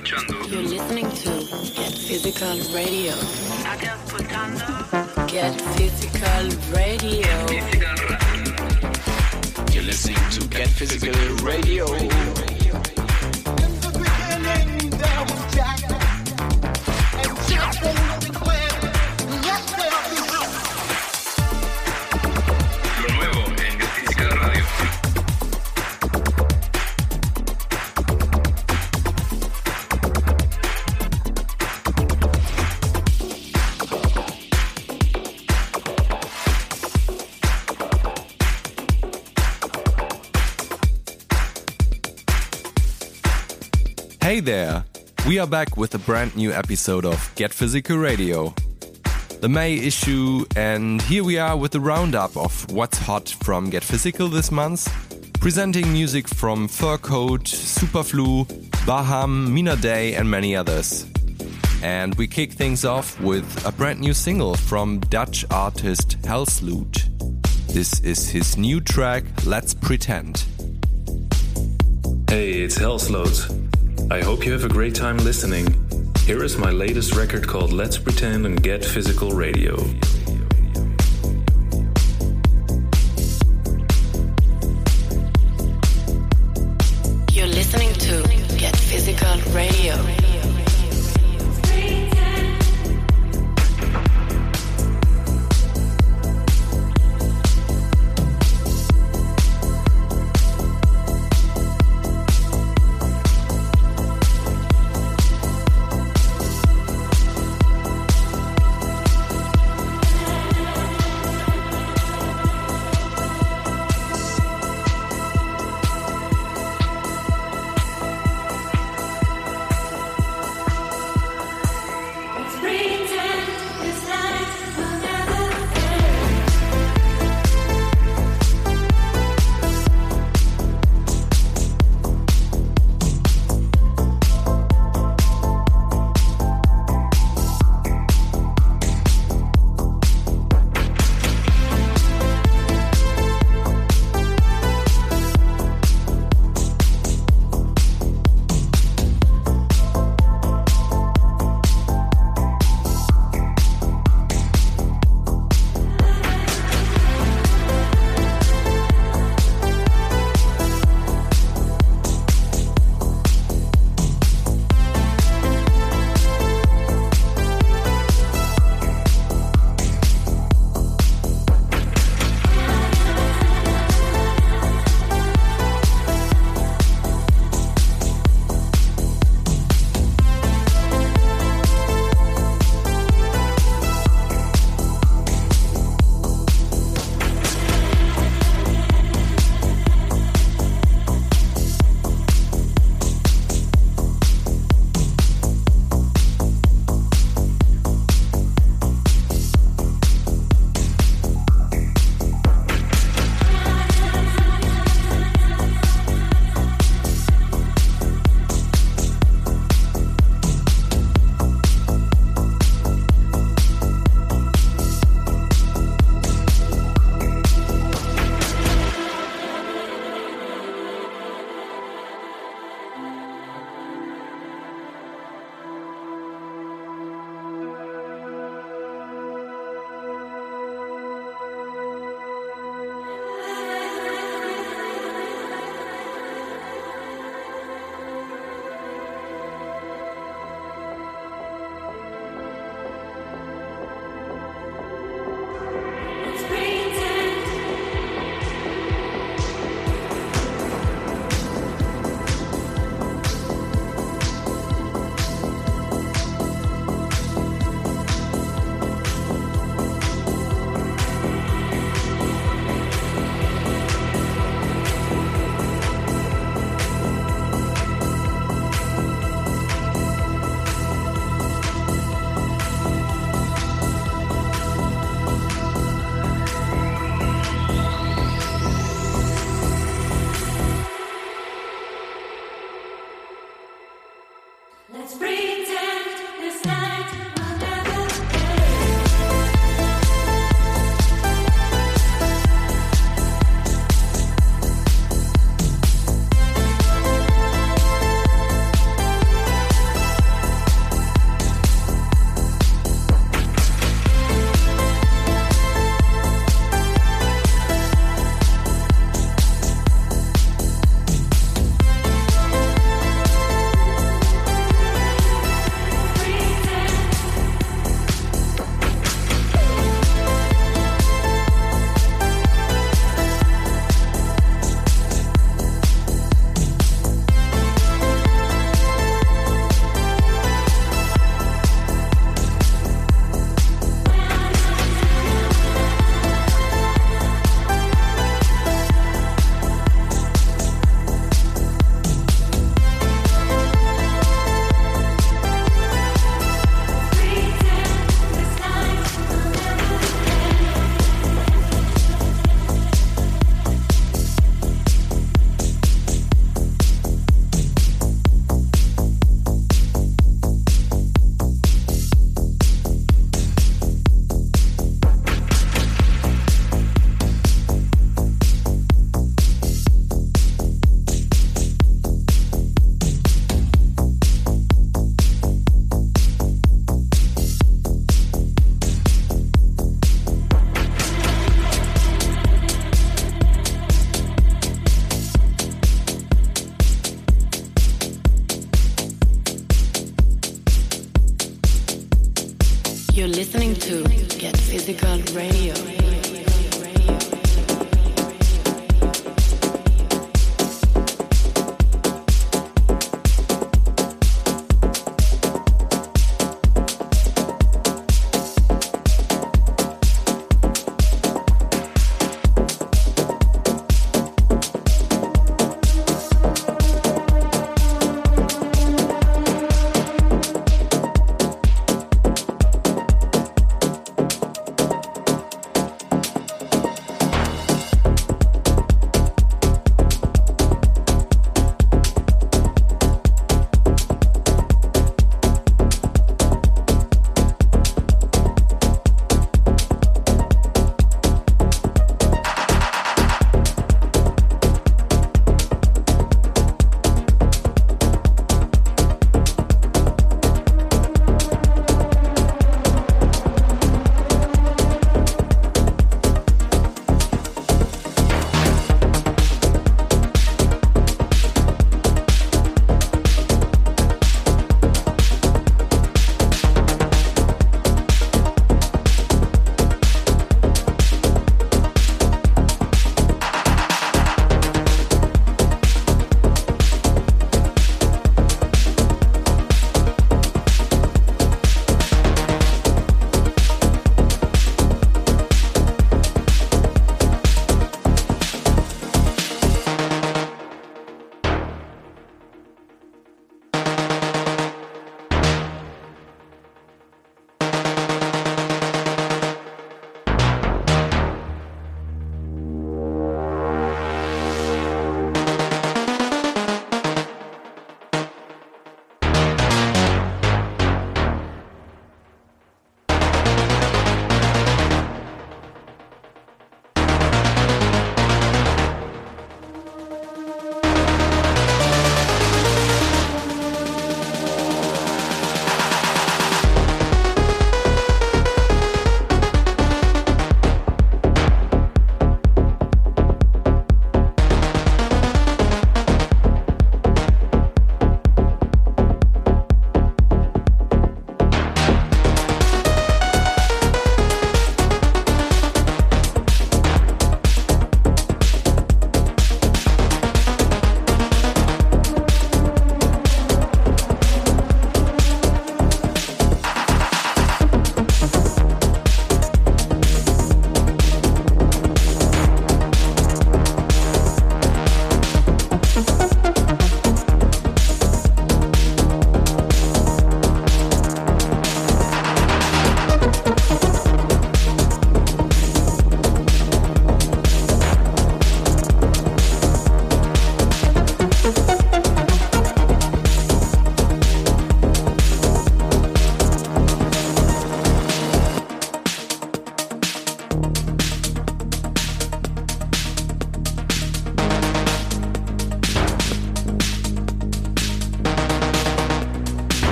escuchando. You're listening to Get Physical Radio. Estás escuchando Get Physical Radio. Physical Radio. You're listening to Get Physical Radio. Lo Hey there! We are back with a brand new episode of Get Physical Radio. The May issue, and here we are with the roundup of what's hot from Get Physical this month, presenting music from Fur Coat, Super Flu, Baham, Minaday, and many others. And we kick things off with a brand new single from Dutch artist Helsloot. This is his new track, Let's Pretend. Hey, it's Helsloot. I hope you have a great time listening. Here is my latest record called Let's Pretend and Get Physical Radio.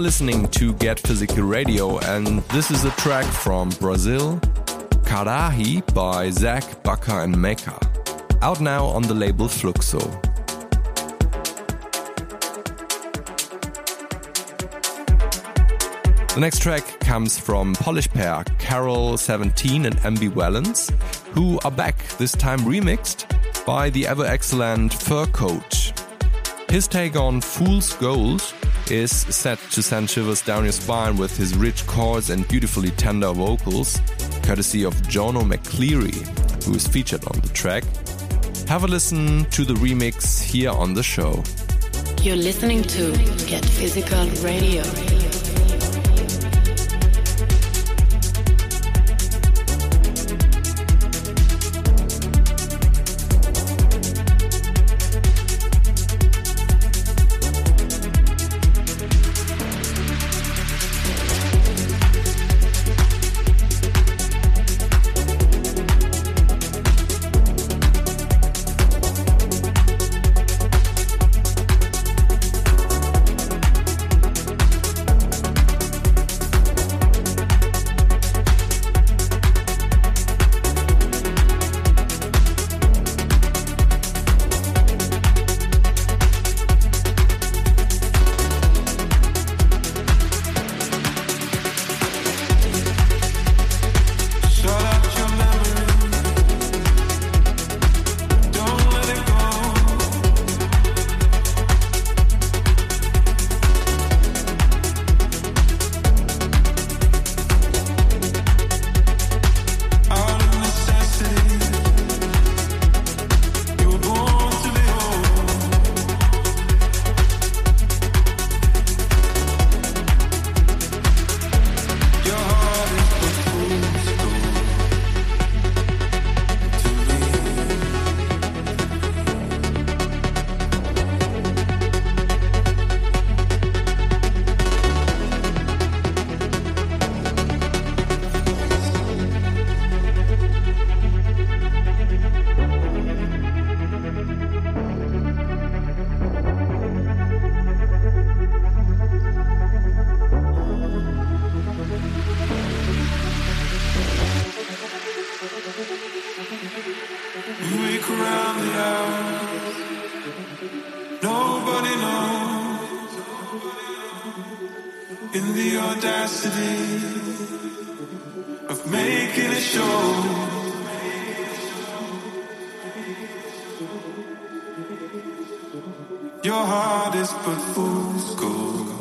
Are listening to Get Physical Radio, and this is a track from Brazil, Carahy by ZAC, BAKKA, and Meca. Out now on the label Fluxo. The next track comes from Polish pair Karol 17 and M B Ambivalence, who are back, this time remixed by the ever excellent Fur Coat. His take on Fool's Gold is set to send shivers down your spine with his rich chords and beautifully tender vocals, courtesy of Jono McCleery, who is featured on the track. Have a listen to the remix here on the show. You're listening to Get Physical Radio. Your heart is but fool's gold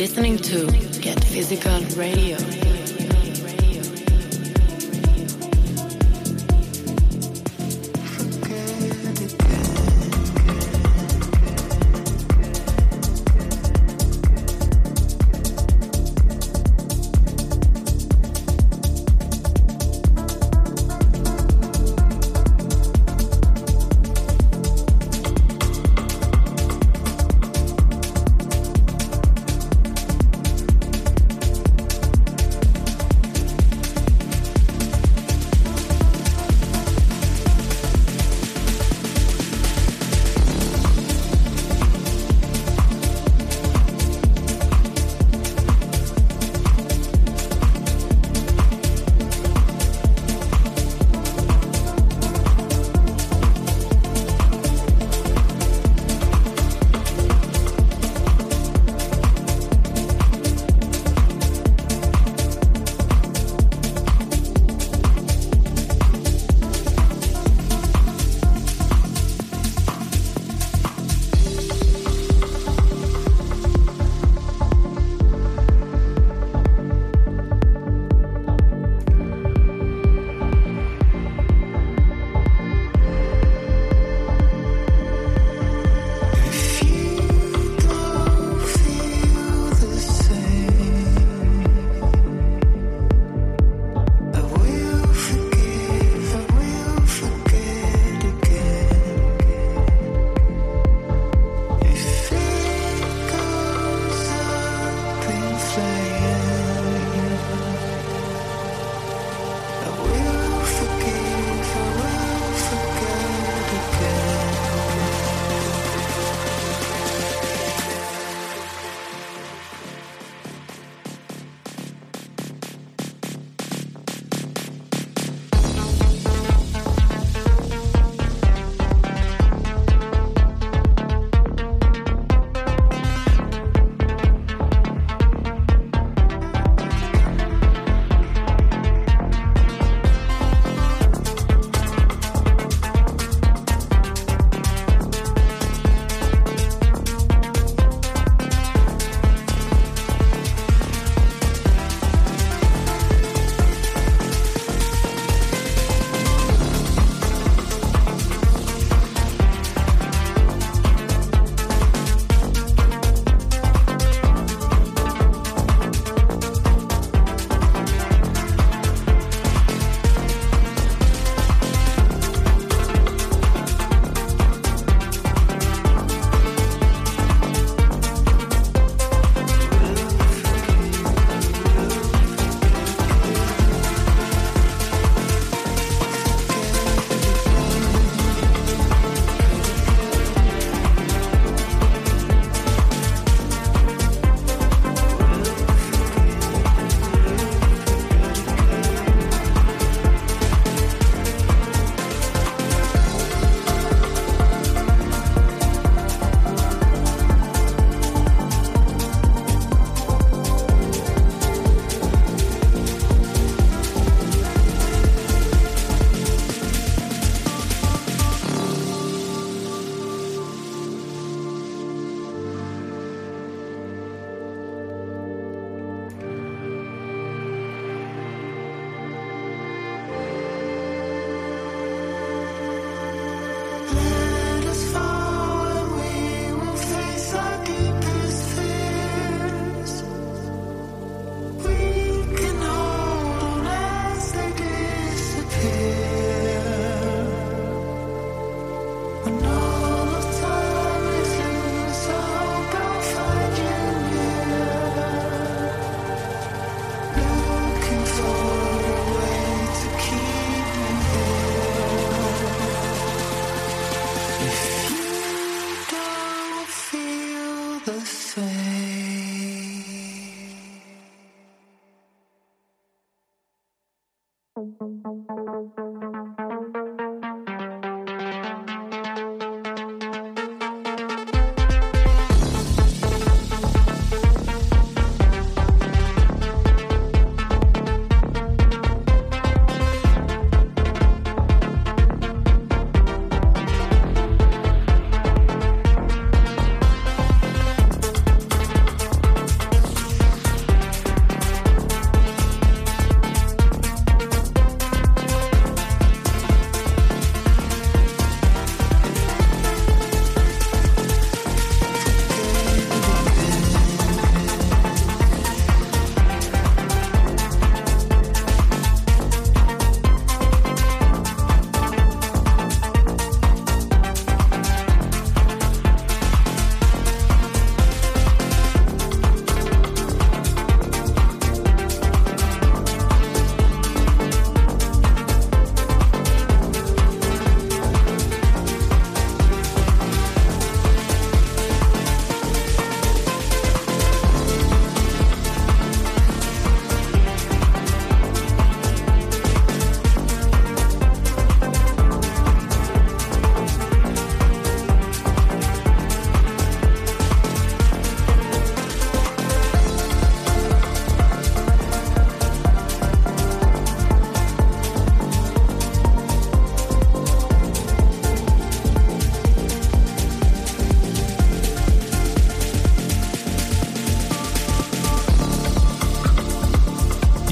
listening to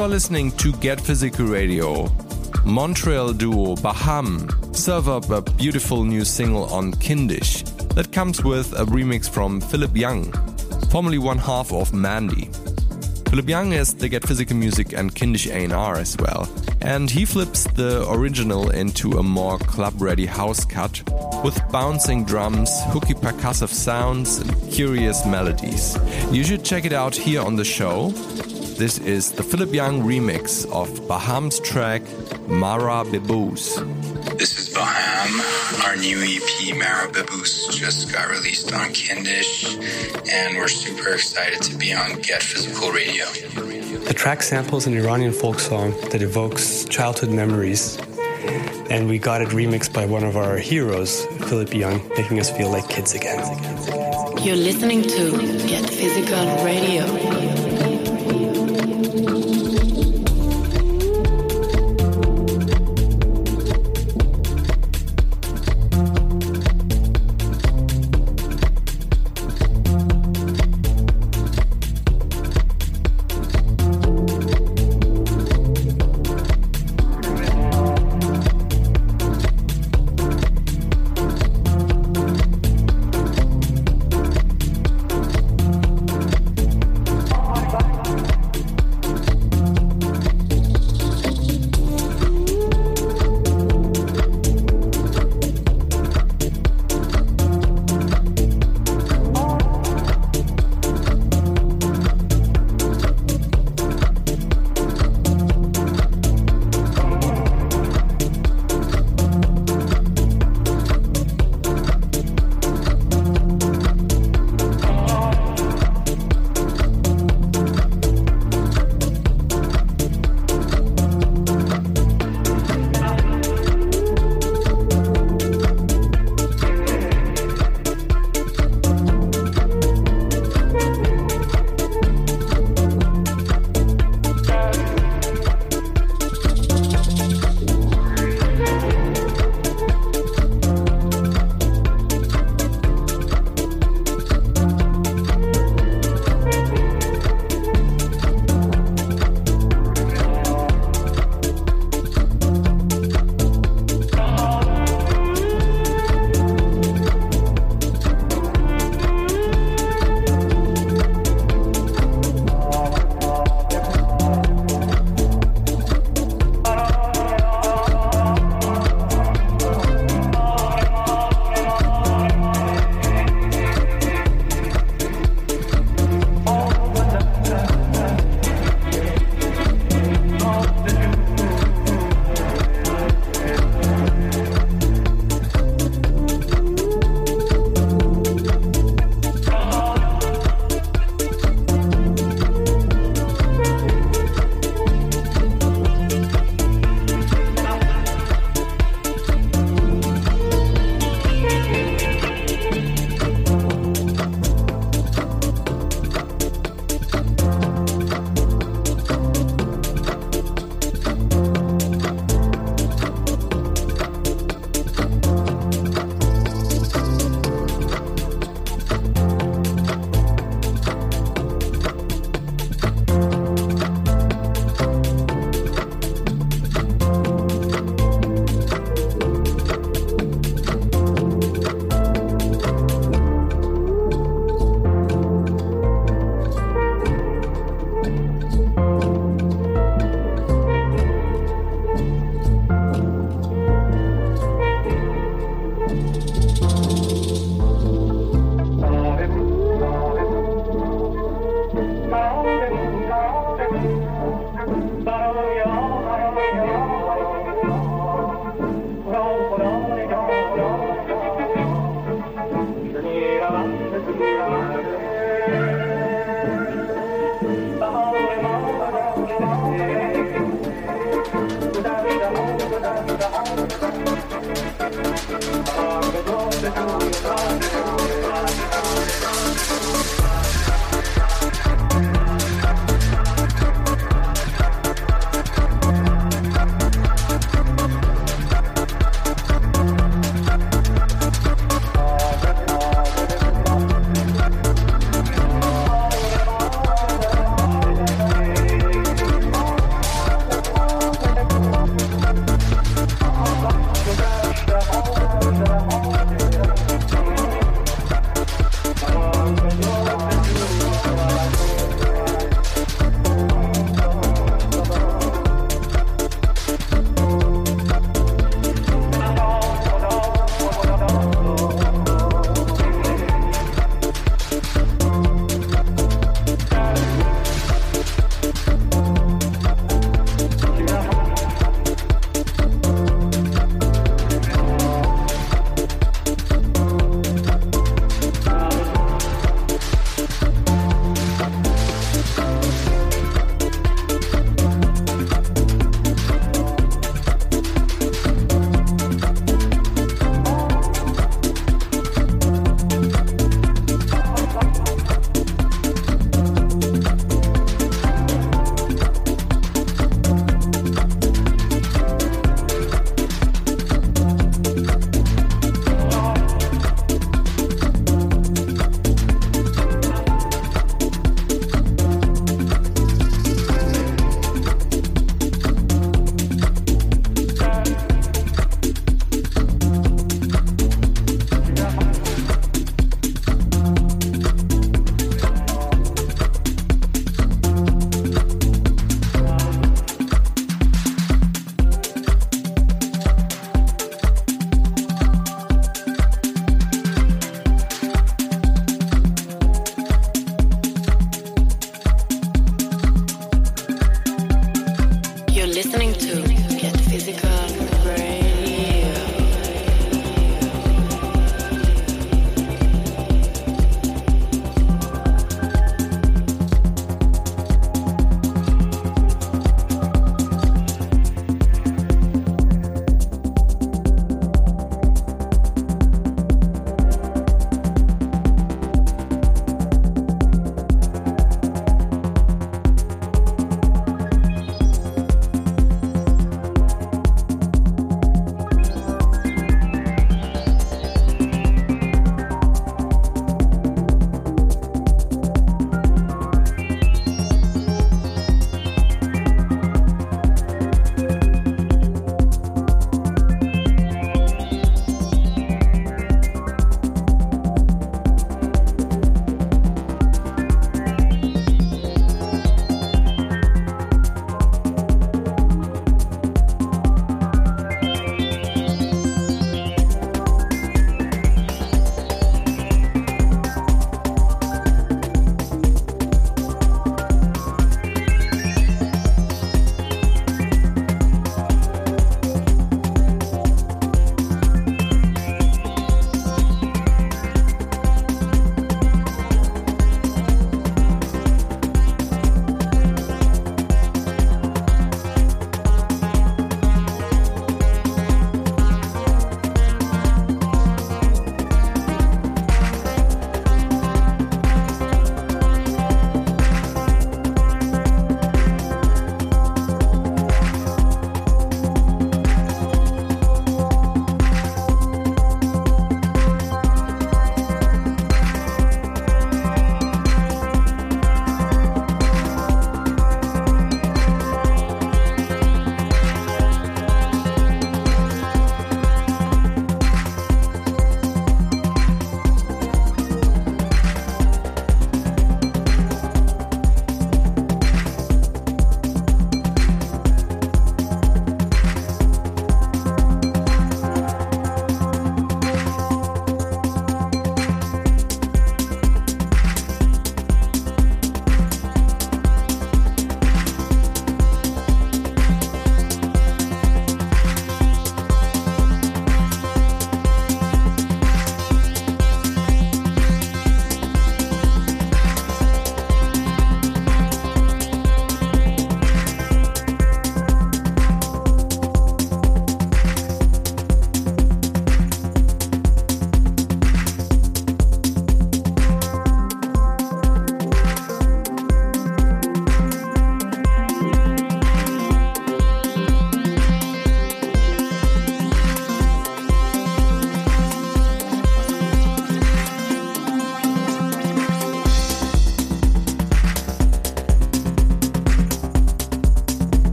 You are listening to Get Physical Radio. Montreal duo Baham serve up a beautiful new single on Kindisch that comes with a remix from Philipp Jung, formerly one half of Mandy. Philipp Jung is the Get Physical Music and Kindisch A&R as well, and he flips the original into a more club-ready house cut with bouncing drums, hooky percussive sounds, and curious melodies. You should check it out here on the show. This is the Philipp Jung remix of Baham's track Mara Beboos. This is Baham. Our new EP, Mara Marababoos, just got released on Kindisch, and we're super excited to be on Get Physical Radio. The track samples an Iranian folk song that evokes childhood memories, and we got it remixed by one of our heroes, Philipp Jung, making us feel like kids again. You're listening to Get Physical Radio. I'm gonna go to the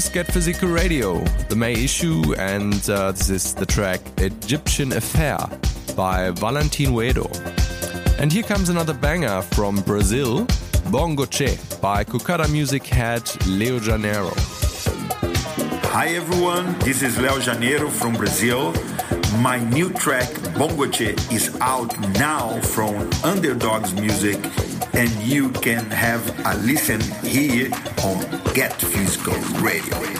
is Get Physical Radio, the May issue, and uh, this is the track Egyptian Affair by Valentin Huedo. And here comes another banger from Brazil, Bongo Che by Cucada Music head Leo Janeiro. Hi everyone, this is Leo Janeiro from Brazil. My new track Bongo Che is out now from Underdogs Music and you can have a listen here on Get Physical Radio.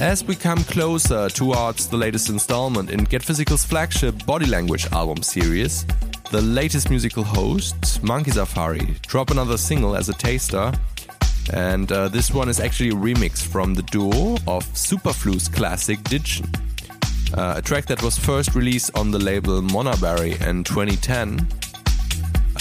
As we come closer towards the latest installment in Get Physical's flagship Body Language album series, the latest musical host, Monkey Safari, drop another single as a taster. And uh, this one is actually a remix from the duo of Super Flu's classic Didschn. Uh, a track that was first released on the label Monaberry in 2010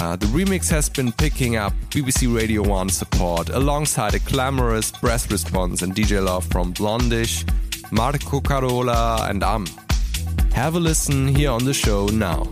uh, the remix has been picking up BBC Radio 1 support alongside a clamorous breath response and DJ love from Blondish, Marco Carola, and Am. Have a listen here on the show now.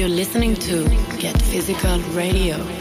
You're listening to Get Physical Radio.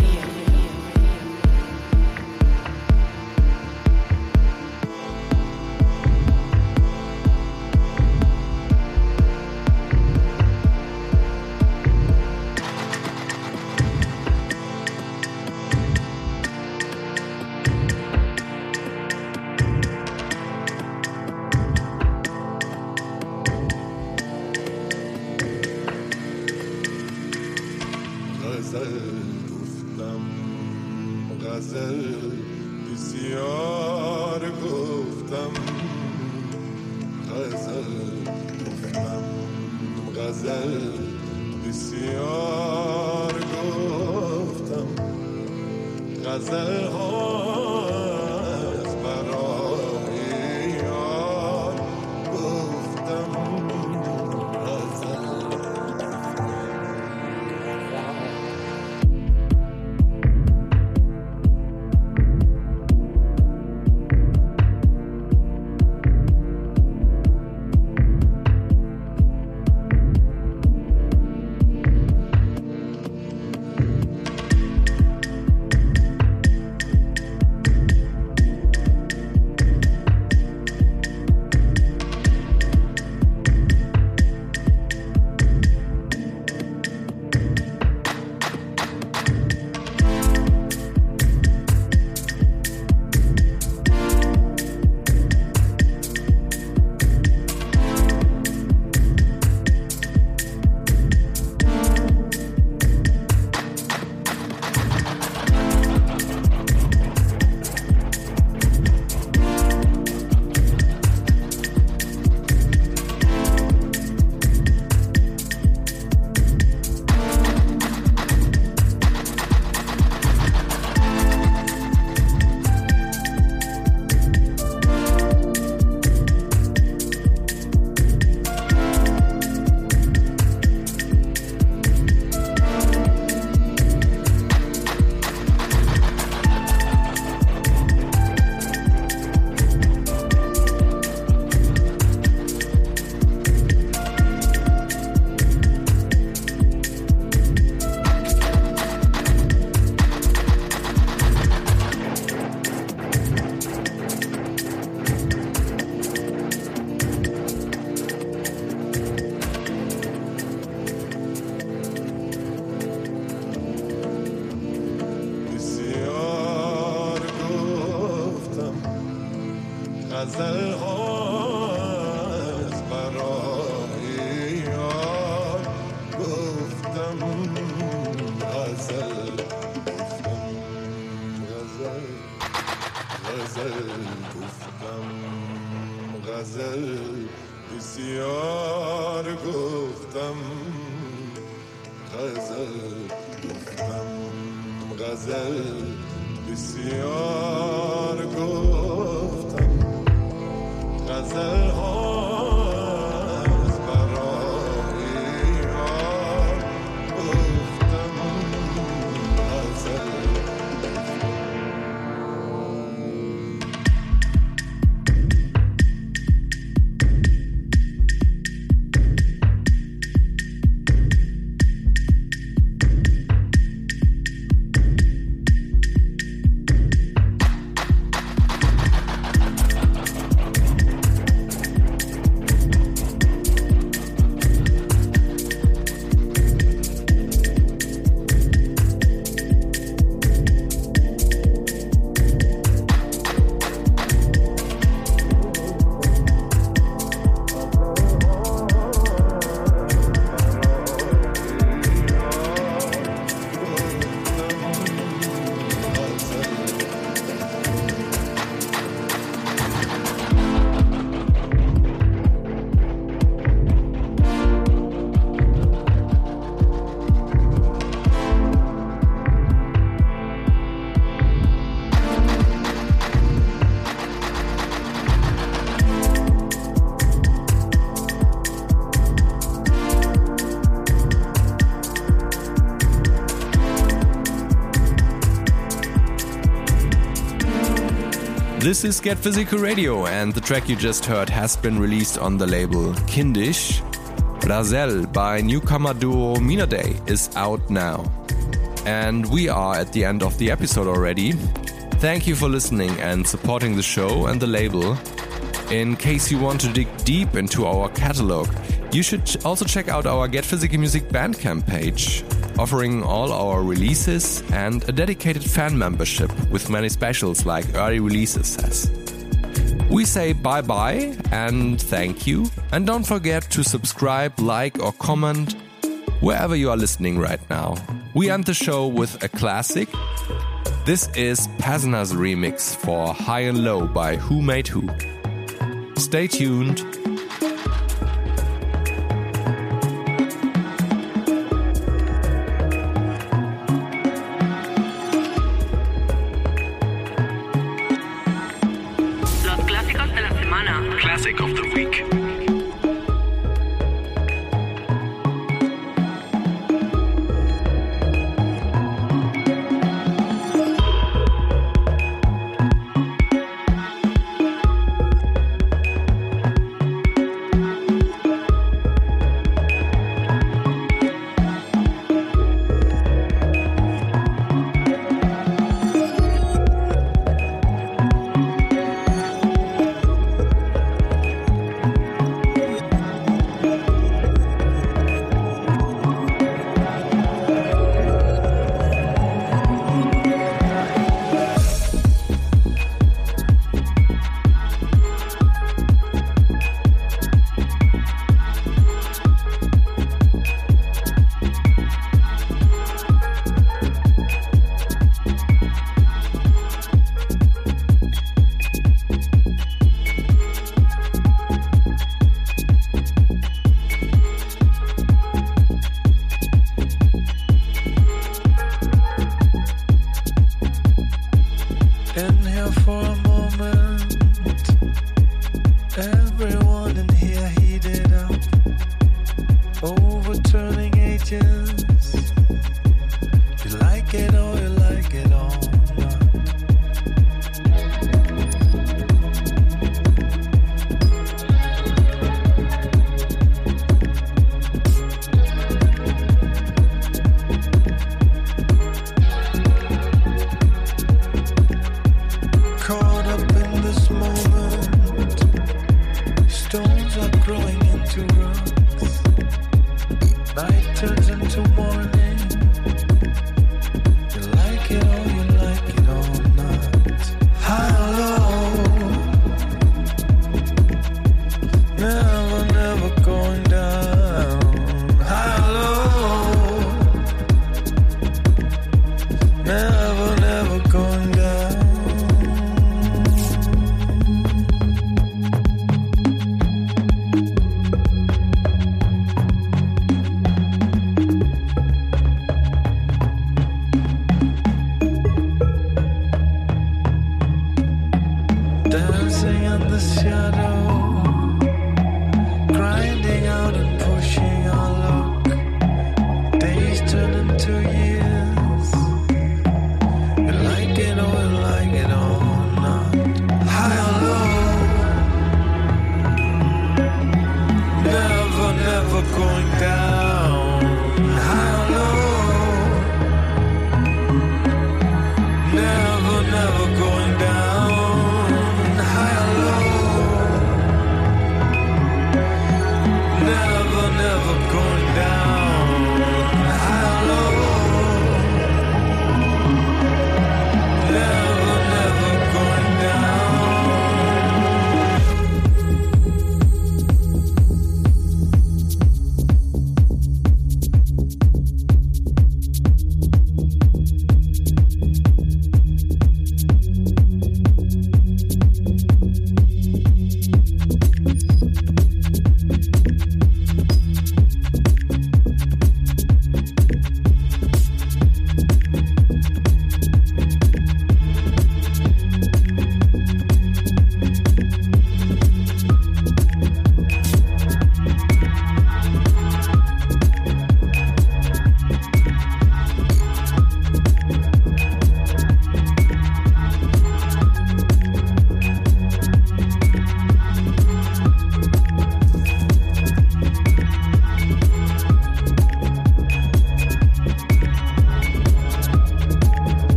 This is Get Physical Radio, and the track you just heard has been released on the label Kindisch. Razel by newcomer duo Minaday is out now. And we are at the end of the episode already. Thank you for listening and supporting the show and the label. In case you want to dig deep into our catalog, you should also check out our Get Physical Music Bandcamp page, offering all our releases and a dedicated fan membership with many specials like early releases says. We say bye bye and thank you. And don't forget to subscribe, like, or comment wherever you are listening right now. We end the show with a classic. This is Pezzner's remix for High and Low by WhoMadeWho. Stay tuned.